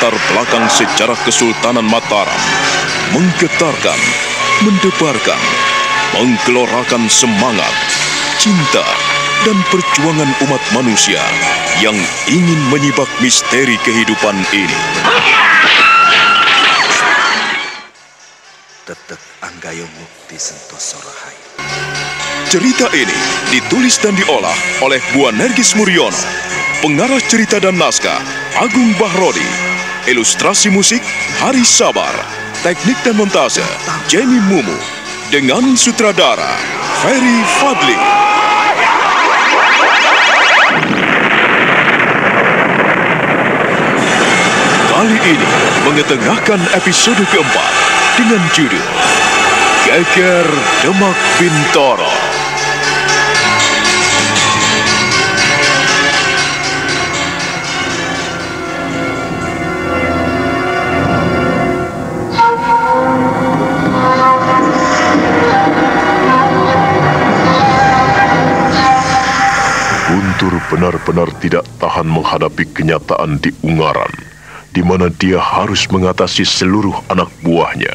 latar belakang sejarah Kesultanan Mataram, menggetarkan, mendebarkan, menggelorakan semangat, cinta, dan perjuangan umat manusia yang ingin menyibak misteri kehidupan ini. Tetek Anggayo Mukti Sentoso Rahayu. Cerita ini ditulis dan diolah oleh Bu Nergis Muriono, pengarah cerita dan naskah Agung Bahrodi, ilustrasi musik Hari Sabar, teknik dan montase Jenny Mumu, dengan sutradara Ferry Fadli. Kali ini mengetengahkan episode keempat dengan judul Geger Demak Bintoro. Benar-benar tidak tahan menghadapi kenyataan di Ungaran, di mana dia harus mengatasi seluruh anak buahnya.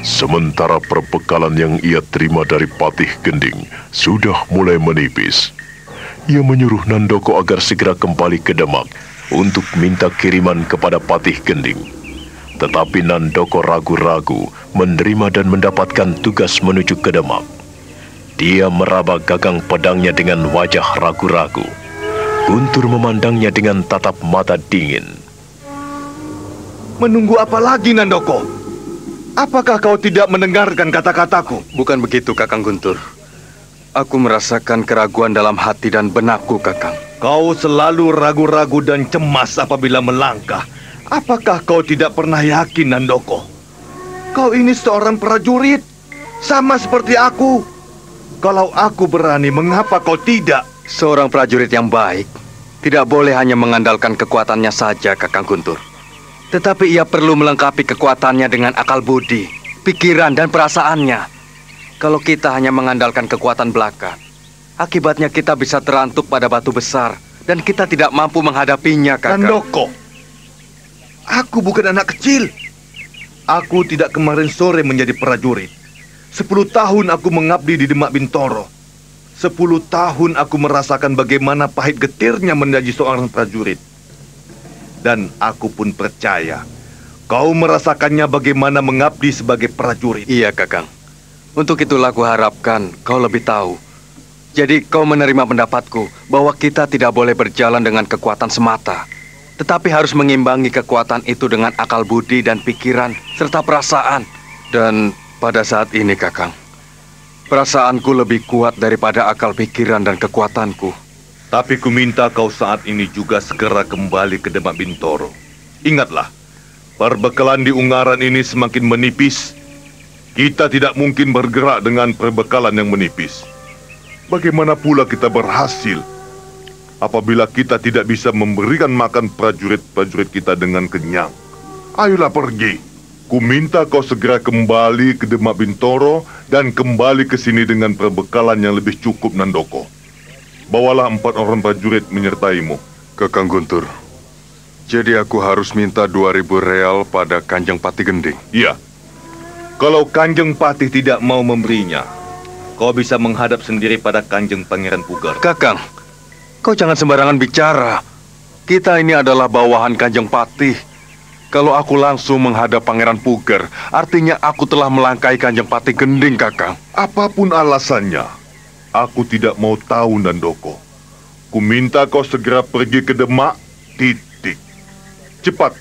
Sementara perbekalan yang ia terima dari Patih Gending sudah mulai menipis. Ia menyuruh Nandoko agar segera kembali ke Demak untuk minta kiriman kepada Patih Gending. Tetapi Nandoko ragu-ragu menerima dan mendapatkan tugas menuju ke Demak. Dia meraba gagang pedangnya dengan wajah ragu-ragu. Guntur memandangnya dengan tatap mata dingin. Menunggu apa lagi, Nandoko? Apakah kau tidak mendengarkan kata-kataku? Bukan begitu, Kakang Guntur. Aku merasakan keraguan dalam hati dan benakku, Kakang. Kau selalu ragu-ragu dan cemas apabila melangkah. Apakah kau tidak pernah yakin, Nandoko? Kau ini seorang prajurit, sama seperti aku. Kalau aku berani, mengapa kau tidak? Seorang prajurit yang baik tidak boleh hanya mengandalkan kekuatannya saja, Kakang Guntur. Tetapi ia perlu melengkapi kekuatannya dengan akal budi, pikiran, dan perasaannya. Kalau kita hanya mengandalkan kekuatan belaka, akibatnya kita bisa terantuk pada batu besar dan kita tidak mampu menghadapinya, Kakang. Nandoko, aku bukan anak kecil. Aku tidak kemarin sore menjadi prajurit. Sepuluh tahun aku mengabdi di Demak Bintoro. Sepuluh tahun aku merasakan bagaimana pahit getirnya menjadi seorang prajurit. Dan aku pun percaya kau merasakannya bagaimana mengabdi sebagai prajurit. Iya, Kakang. Untuk itulah aku harapkan kau lebih tahu. Jadi kau menerima pendapatku bahwa kita tidak boleh berjalan dengan kekuatan semata. Tetapi harus mengimbangi kekuatan itu dengan akal budi dan pikiran serta perasaan. Dan pada saat ini, Kakang, perasaanku lebih kuat daripada akal pikiran dan kekuatanku. Tapi ku minta kau saat ini juga segera kembali ke Demak Bintoro. Ingatlah, perbekalan di Ungaran ini semakin menipis. Kita tidak mungkin bergerak dengan perbekalan yang menipis. Bagaimana pula kita berhasil apabila kita tidak bisa memberikan makan prajurit-prajurit kita dengan kenyang? Ayolah pergi. Ku minta kau segera kembali ke Demak Bintoro dan kembali ke sini dengan perbekalan yang lebih cukup, Nandoko. Bawalah empat orang prajurit menyertaimu. Kakang Guntur, jadi aku harus minta 2000 real pada Kanjeng Pati Gending. Iya. Kalau Kanjeng Patih tidak mau memberinya, kau bisa menghadap sendiri pada Kanjeng Pangeran Pugar. Kakang, kau jangan sembarangan bicara. Kita ini adalah bawahan Kanjeng Patih. Kalau aku langsung menghadap Pangeran Puger, artinya aku telah melangkai Kanjeng Pati Gending, Kakang. Apa pun alasannya, aku tidak mau tahu, Nandoko. Ku minta kau segera pergi ke Demak, titik. Cepat,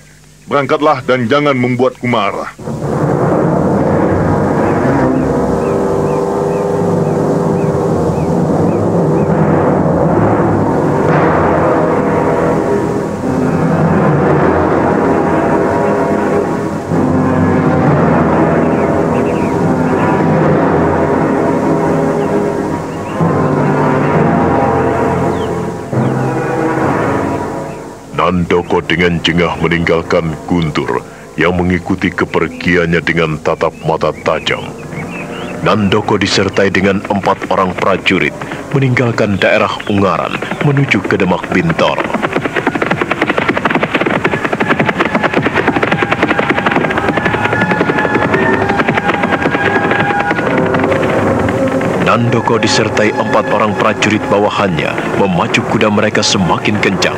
berangkatlah dan jangan membuatku marah. Nandoko dengan jengah meninggalkan Guntur yang mengikuti kepergiannya dengan tatap mata tajam. Nandoko disertai dengan empat orang prajurit meninggalkan daerah Ungaran menuju ke Demak Bintoro. Handoko disertai empat orang prajurit bawahannya memacu kuda mereka semakin kencang.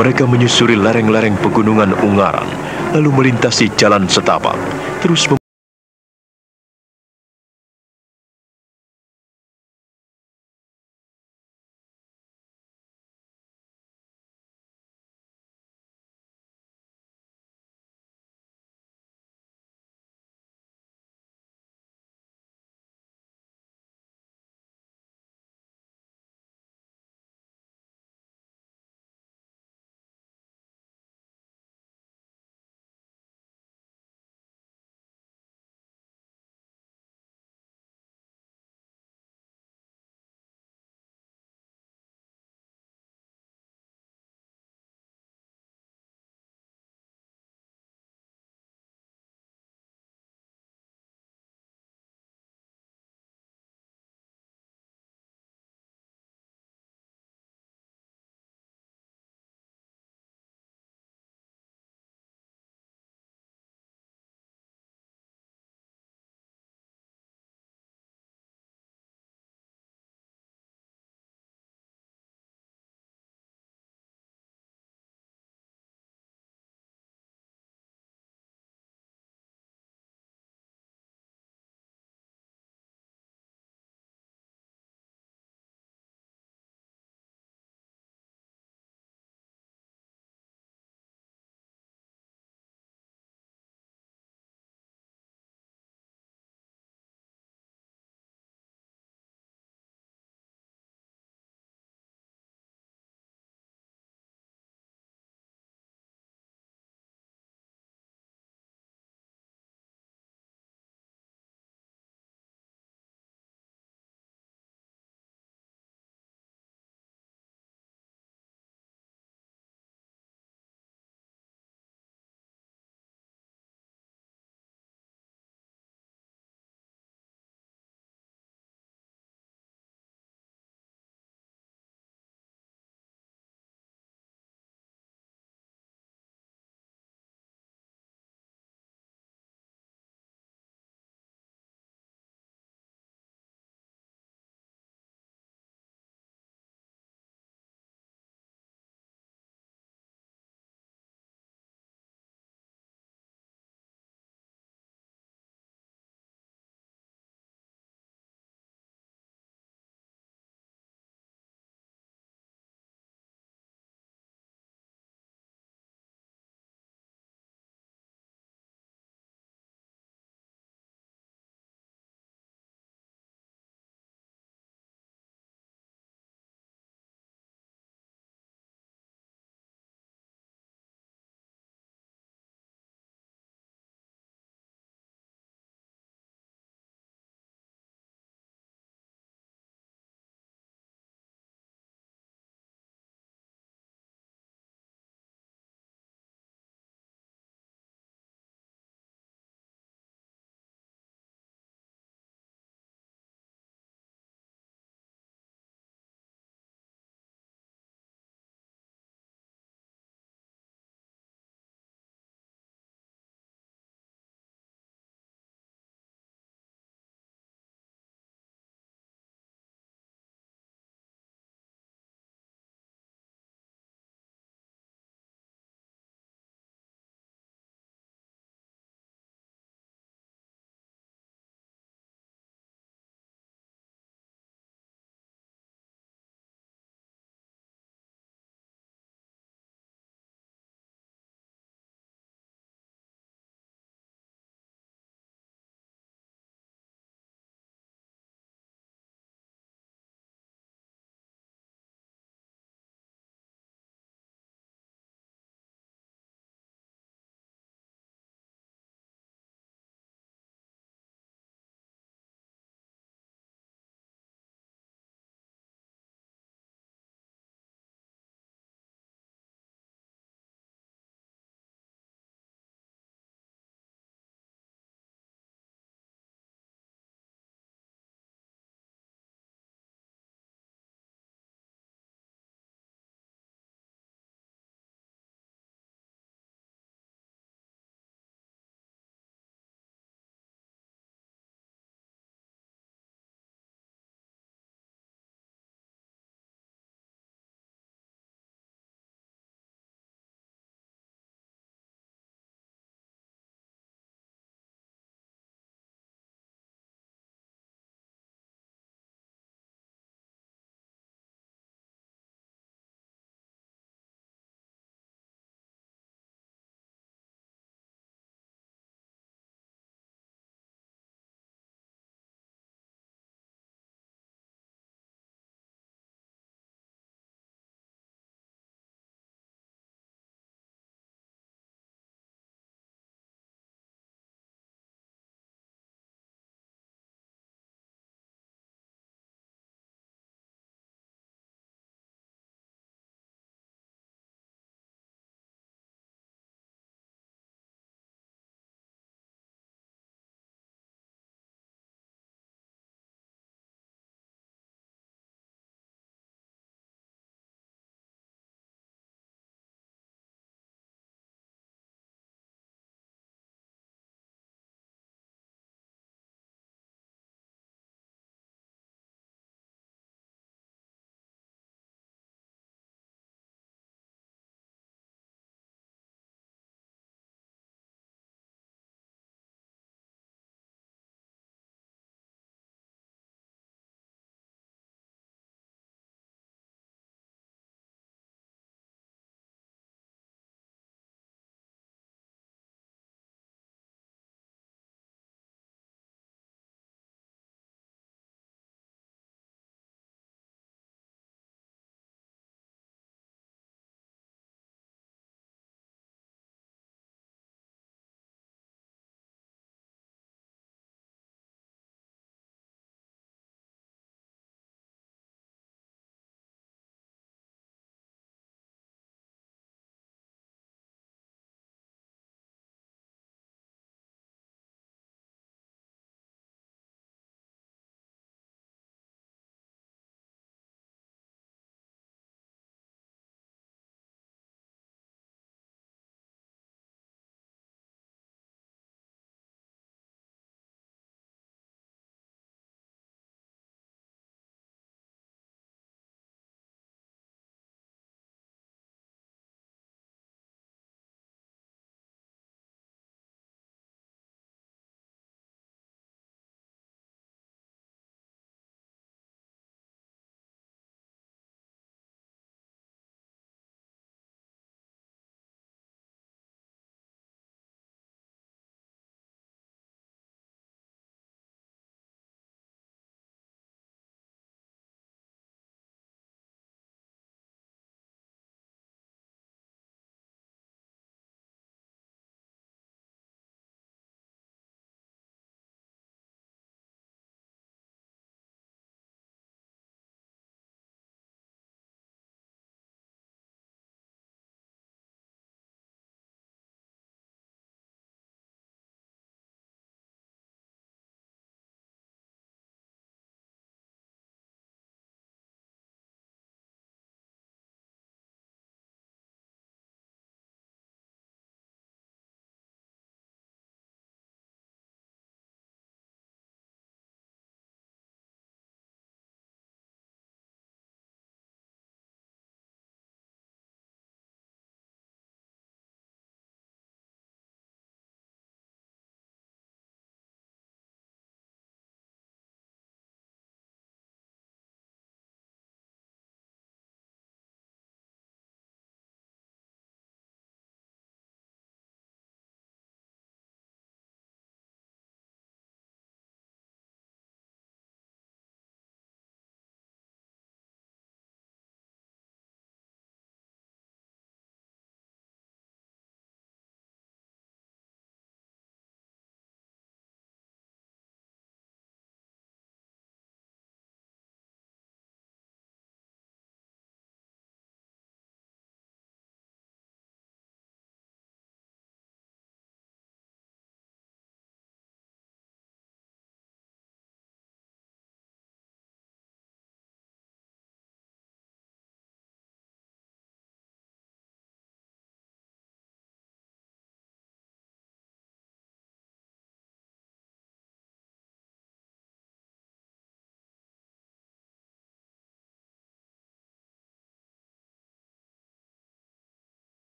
Mereka menyusuri lereng-lereng pegunungan Ungaran, lalu melintasi jalan setapak, terus